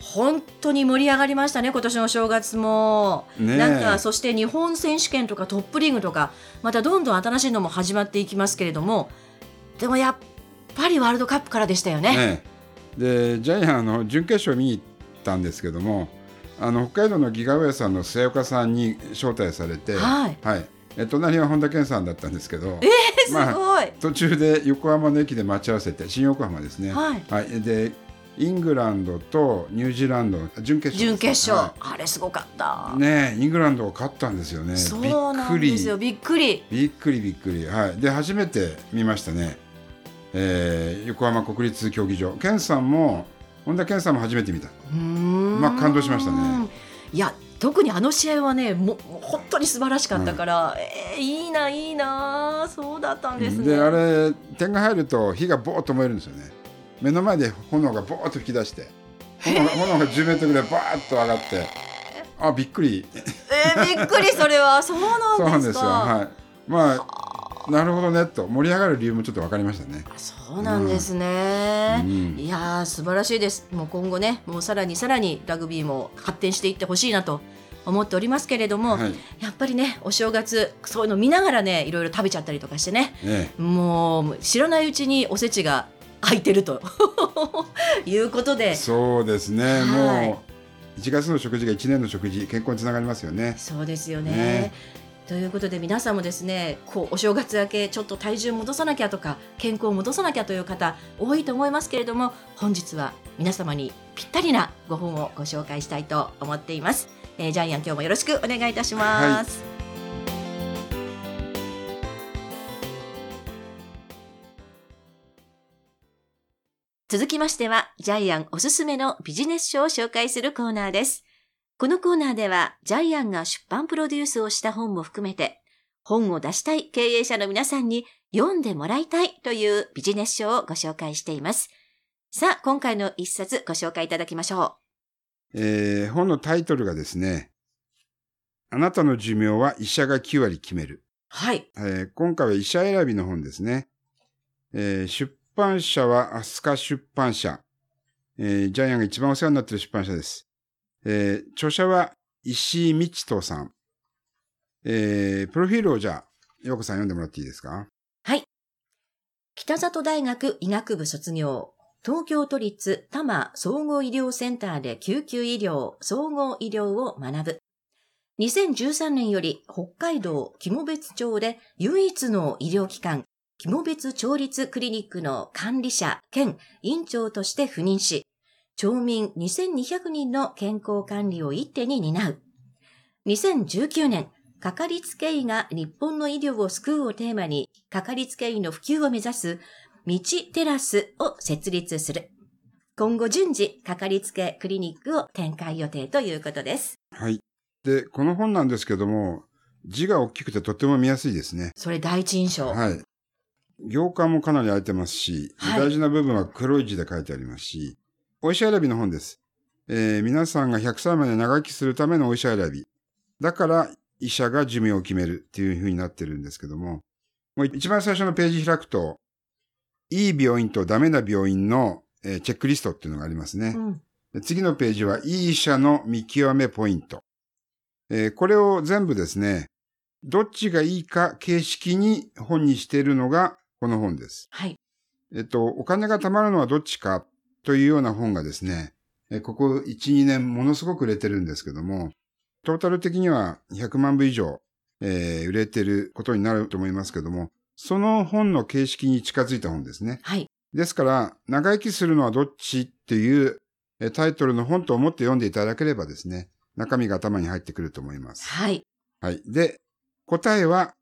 本当に盛り上がりましたね今年の正月も、ねえ。なんかそして日本選手権とかトップリーグとかまたどんどん新しいのも始まっていきますけれどもでもやっぱりワールドカップからでしたよね。ねでジャイアンあの準決勝見に行ったんですけどもあの北海道のギガウェイさんの末岡さんに招待されて、はい。え隣は本田健さんだったんですけど、えすまあごい、途中で横浜の駅で待ち合わせて新横浜ですね、はい。でイングランドとニュージーランド準決勝準決勝、あれすごかった、はいねイングランドが勝ったんですよね。そうなんですよ。びっくり。びっくり。びっくりはい。で初めて見ましたね、えー横浜国立競技場。健さんも本田健さんも初めて見た。うーん。まあ感動しましたね。いや特にあの試合はねもう本当に素晴らしかったから、えーいいないいなそうだったんですね。であれ点が入ると火がボーッと燃えるんですよね目の前で炎がボーッと吹き出して炎が炎が10メートルぐらいバーッと上がってあびっくり。えー、びっくりそれは。そ うそうなですか？なんんですよ。はい。まあなるほどねと。盛り上がる理由もちょっと分かりましたね。そうなんですね。うん。いやー素晴らしいです。もう今後ねもうさらにさらにラグビーも発展していってほしいなと思っておりますけれども、はい。やっぱりねお正月そういうの見ながらねいろいろ食べちゃったりとかしてね。ねもう知らないうちにおせちが空いてると。いうことで。そうですね、はい。もう1月の食事が1年の食事健康につながりますよね。そうですよね。ね。ということで皆さんもですねこうお正月明けちょっと体重戻さなきゃとか健康を戻さなきゃという方多いと思いますけれども本日は皆様にぴったりなご本をご紹介したいと思っています。えージャイアン今日もよろしくお願いいたします。続きましては、ジャイアンおすすめのビジネス書を紹介するコーナーです。このコーナーでは、ジャイアンが出版プロデュースをした本も含めて、本を出したい経営者の皆さんに読んでもらいたいというビジネス書をご紹介しています。さあ、今回の一冊ご紹介いただきましょえー本のタイトルがですねあなたの寿命は医者が9割決める、う。はい。えー今回は医者選びの本ですね、えー出版社は飛鳥出版社、えージャイアンが一番お世話になっている出版社です、えー著者は石井道人さん、えープロフィールをじゃあ陽子さん読んでもらっていいですか？はい。北里大学医学部卒業。東京都立多摩総合医療センターで救急医療、総合医療を学ぶ。2013年より北海道肝別町で唯一の医療機関、肝別町立クリニックの管理者兼院長として赴任し、町民2200人の健康管理を一手に担う。2019年、かかりつけ医が日本の医療を救うをテーマに、かかりつけ医の普及を目指す、道テラスを設立する。今後順次、かかりつけクリニックを展開予定ということです。はいでこの本なんですけども字が大きくてとても見やすいですねそれ第一印象。はい。行間もかなり空いてますし、はい大事な部分は黒い字で書いてありますし、お医者選びの本です。えー皆さんが100歳まで長生きするためのお医者選び。だから医者が寿命を決めるっていう風になってるんですけども、もう一番最初のページ開くと、いい病院とダメな病院の、えーチェックリストっていうのがありますね。うん。で次のページは、いい医者の見極めポイント。えーこれを全部ですね、どっちがいいか形式に本にしているのがこの本です。はい。えっと、お金が貯まるのはどっちかというような本がですね、えここ1、2年ものすごく売れてるんですけども、トータル的には100万部以上、えー売れてることになると思いますけども、その本の形式に近づいた本ですね。はい。ですから、長生きするのはどっちっていうえタイトルの本と思って読んでいただければですね、中身が頭に入ってくると思います。はい。はい。で、答えは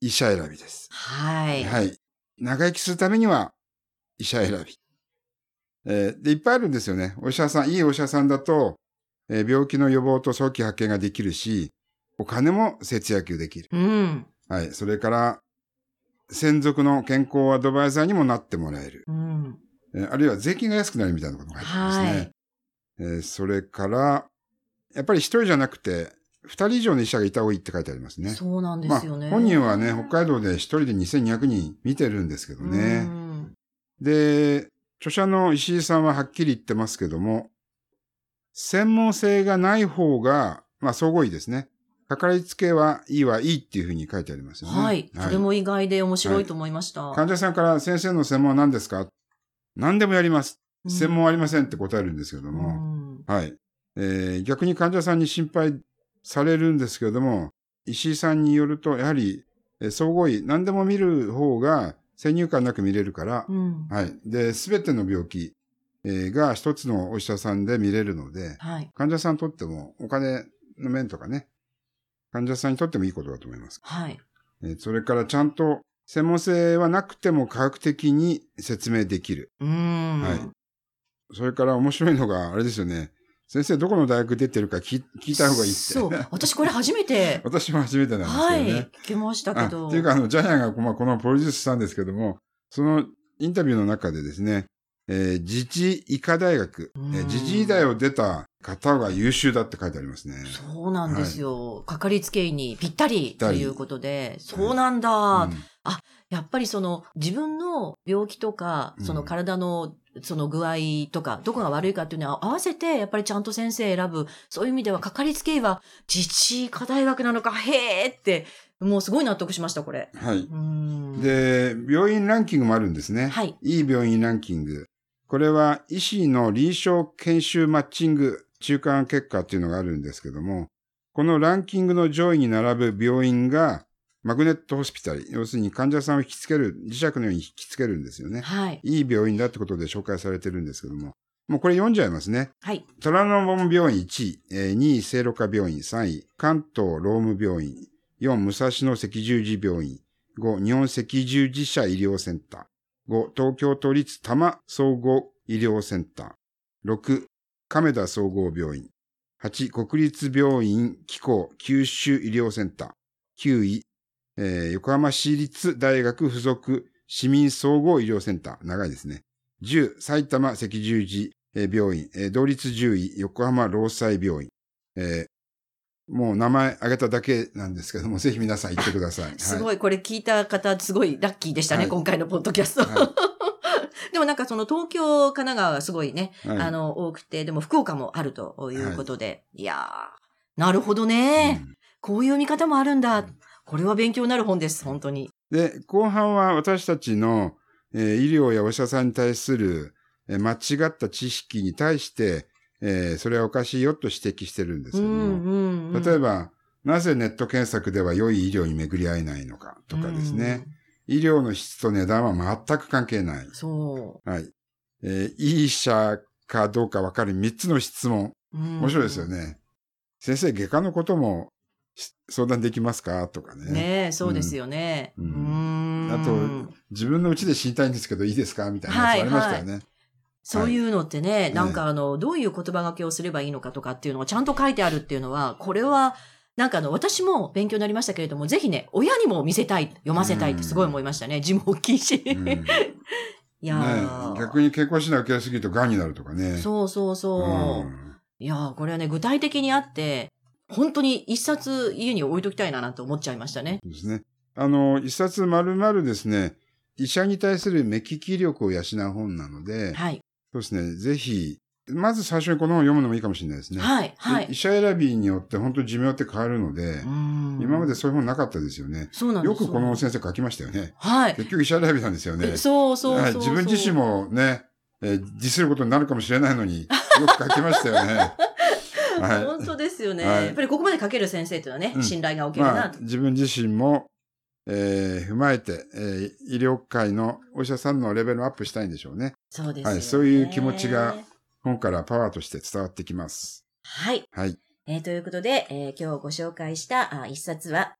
医者選びです。はい。はい。長生きするためには医者選び。えーで、いっぱいあるんですよね。お医者さん、いいお医者さんだと、えー病気の予防と早期発見ができるし、お金も節約できる。うん。はい。それから、専属の健康アドバイザーにもなってもらえる。うん。えーあるいは税金が安くなるみたいなことが入ってますね。はいえーそれから、やっぱり一人じゃなくて、二人以上の医者がいた方がいいって書いてありますね。そうなんでまあ、すよね。本人はね、北海道で一人で2200人見てるんですけどうね。んで、著者の石井さんははっきり言ってますけども、専門性がない方が、まあ、総合医ですね。かかりつけはいいはいいっていうふうに書いてありますよね。はい。それも意外で面白いと思いました。患者さんから先生の専門は何ですか？何でもやります。うん専門はありませんって答えるんですけどうも、んはい。えー逆に患者さんに心配されるんですけれども、石井さんによると、やはり、えー総合医、何でも見る方が先入観なく見れるから、うん。はい。で、すべての病気、えーが一つのお医者さんで見れるので、はい。患者さんにとってもお金の面とかね、患者さんにとってもいいことだと思います。はい。えーそれからちゃんと専門性はなくても科学的に説明できる。うん。はいそれから面白いのが、あれですよね。先生どこの大学出てるか聞聞いた方がいいって。そう。私これ初めて、私も初めてなんですはい、けどね。聞きましたけど。あっていうか、あの、ジャイアンが、まあ、このプロデュースしたんですけども、そのインタビューの中でですね、えー自治医科大学、えうんー自治医大を出た方が優秀だって書いてありますね。そうなんですよ。かかりつけ医にぴったりということで、そうなんだ、うんやっぱりその自分の病気とか、うんその体のその具合とか、どこが悪いかっていうのは合わせて、やっぱりちゃんと先生選ぶ。そういう意味では、かかりつけ医は自治医科大学なのか、へーって、もうすごい納得しました、これ。はい。で、病院ランキングもあるんですね。はい。いい病院ランキング。これは医師の臨床研修マッチング中間結果っていうのがあるんですけども、このランキングの上位に並ぶ病院がマグネットホスピタル、要するに患者さんを引きつける、磁石のように引きつけるんですよね。はい。いい病院だってことで紹介されてるんですけども、もうこれ読んじゃいますね。はい。虎ノ門病院1位、えー2位聖路加病院。3位、関東ローム病院、4武蔵野赤十字病院、5日本赤十字社医療センター、5東京都立多摩総合医療センター、6亀田総合病院、8国立病院機構九州医療センター、9位、えー横浜市立大学附属市民総合医療センター、長いですね。10、埼玉赤十字えー病院、えー同率10位、横浜労災病院。えーもう名前挙げただけなんですけども、ぜひ皆さん行ってください。すい。ごい、これ聞いた方、すごいラッキーでしたね、はい今回のポッドキャスト。は でもなんかその東京、神奈川はすごいね、はいあの、多くて、でも福岡もあるということで、い、やー、なるほどね、うんこういう見方もあるんだ。これは勉強になる本です、本当に。で、後半は私たちの、えー医療やお医者さんに対する、えー間違った知識に対して、えーそれはおかしいよと指摘してるんですけども、ん例えば、なぜネット検索では良い医療に巡り合えないのかとかですね、医療の質と値段は全く関係ないうん。。そはい。えーいい医者かどうかわかる3つの質問。う。面面白いですよ。ね。先生、外科のこともし相談できますか？とかね。ねえ、そうですよね。ううんん。あと自分のうちで死にたいんですけどいいですか？みたいなやつありましたよね。そういうのってね、いなんかあの、どういう言葉がけをすればいいのかとかっていうのがちゃんと書いてあるっていうのは、これは、なんかあの、私も勉強になりましたけれども、ぜひね、親にも見せたい、読ませたいってすごい思いましたね。字も大きいし。いやー逆に健康診断受けやすぎると癌になるとかね。そうそうそう。んいやーこれはね、具体的にあって、本当に一冊家に置いときたいななんて思っちゃいましたね。そうですね。あの、一冊丸々ですね、医者に対する目利き力を養う本なので、はい。そうですね、ぜひ、まず最初にこの本を読むのもいいかもしれないですね。はい。はいで医。者選びによって本当寿命って変わるので、うん今までそういう本なかったですよね。そうなんですよくこの先生書きましたよね。はい。結局医者選びなんですよね。そうそうそう自分自身もね、えーディスることになるかもしれないのに、よく書きましたよね。はい。本当ですよね。はいやっぱりここまで書ける先生というのはね、うん信頼がおけるまなと。、あ自分自身も、えー踏まえて、えー医療界のお医者さんのレベルをアップしたいんでしょうね。そうですよね。はいそういう気持ちが本からパワーとして伝わってきます。はい。はい。えーということで、えー今日ご紹介したあ一冊は、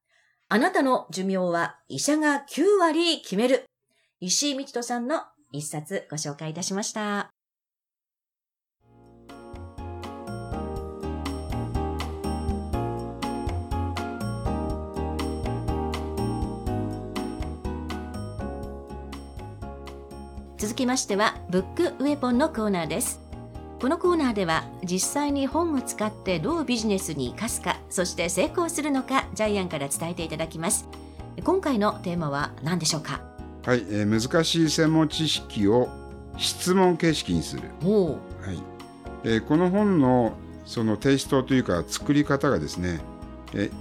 あなたの寿命は医者が9割決める。石井道人さんの一冊ご紹介いたしました。続きましてはブックウェポンのコーナーです。このコーナーでは実際に本を使ってどうビジネスに生かすかそして成功するのかジャイアンから伝えていただきます。今回のテーマは何でしょうか？はい、えー難しい専門知識を質問形式にする。おはい。えーこの本のそのテイストというか作り方がですね、えー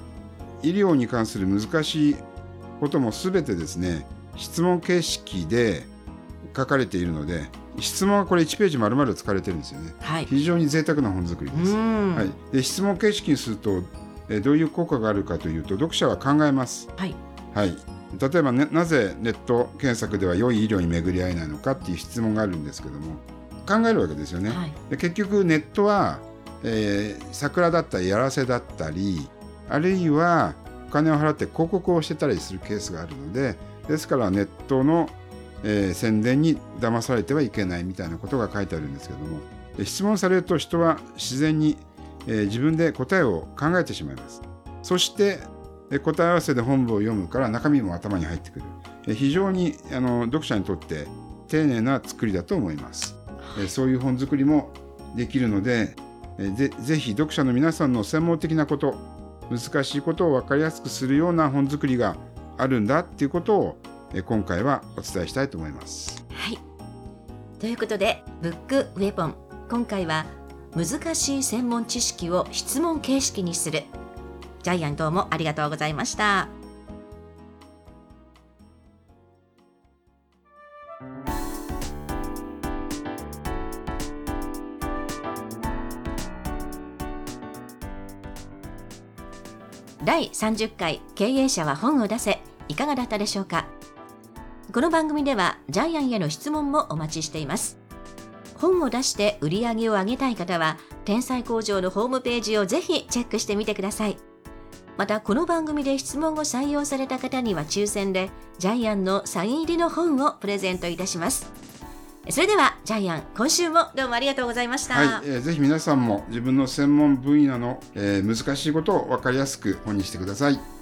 医療に関する難しいこともすべてですね質問形式で書かれているので質問はこれ1ページ丸々使われてるんですよね。はい。非常に贅沢な本作りうです、ん。はい、で質問形式にすると、えーどういう効果があるかというと読者は考えます。はい。はい、例えば、ね、なぜネット検索では良い医療に巡り合えないのかっていう質問があるんですけども考えるわけですよね。はい。で結局ネットは、えー桜だったりやらせだったりあるいはお金を払って広告をしてたりするケースがあるのでですからネットの、えー宣伝に騙されてはいけないみたいなことが書いてあるんですけども質問されると人は自然に、えー自分で答えを考えてしまいます。そしてえー答え合わせで本部を読むから中身も頭に入ってくるえー非常にあの読者にとって丁寧な作りだと思います。えーそういう本作りもできるのでえーぜぜひ読者の皆さんの専門的なこと難しいことを分かりやすくするような本作りがあるんだっていうことを今回はお伝えしたいと思います。はい。ということで、ブックウェポン。今回は、難しい専門知識を質問形式にする。ジャイアンどうもありがとうございました。第30回経営者は本を出せいかがだったでしょうか？この番組ではジャイアンへの質問もお待ちしています。本を出して売り上げを上げたい方は天才工場のホームページをぜひチェックしてみてください。またこの番組で質問を採用された方には抽選でジャイアンのサイン入りの本をプレゼントいたします。それではジャイアン今週もどうもありがとうございました、はい、えーぜひ皆さんも自分の専門分野の、えー難しいことを分かりやすく本にしてください。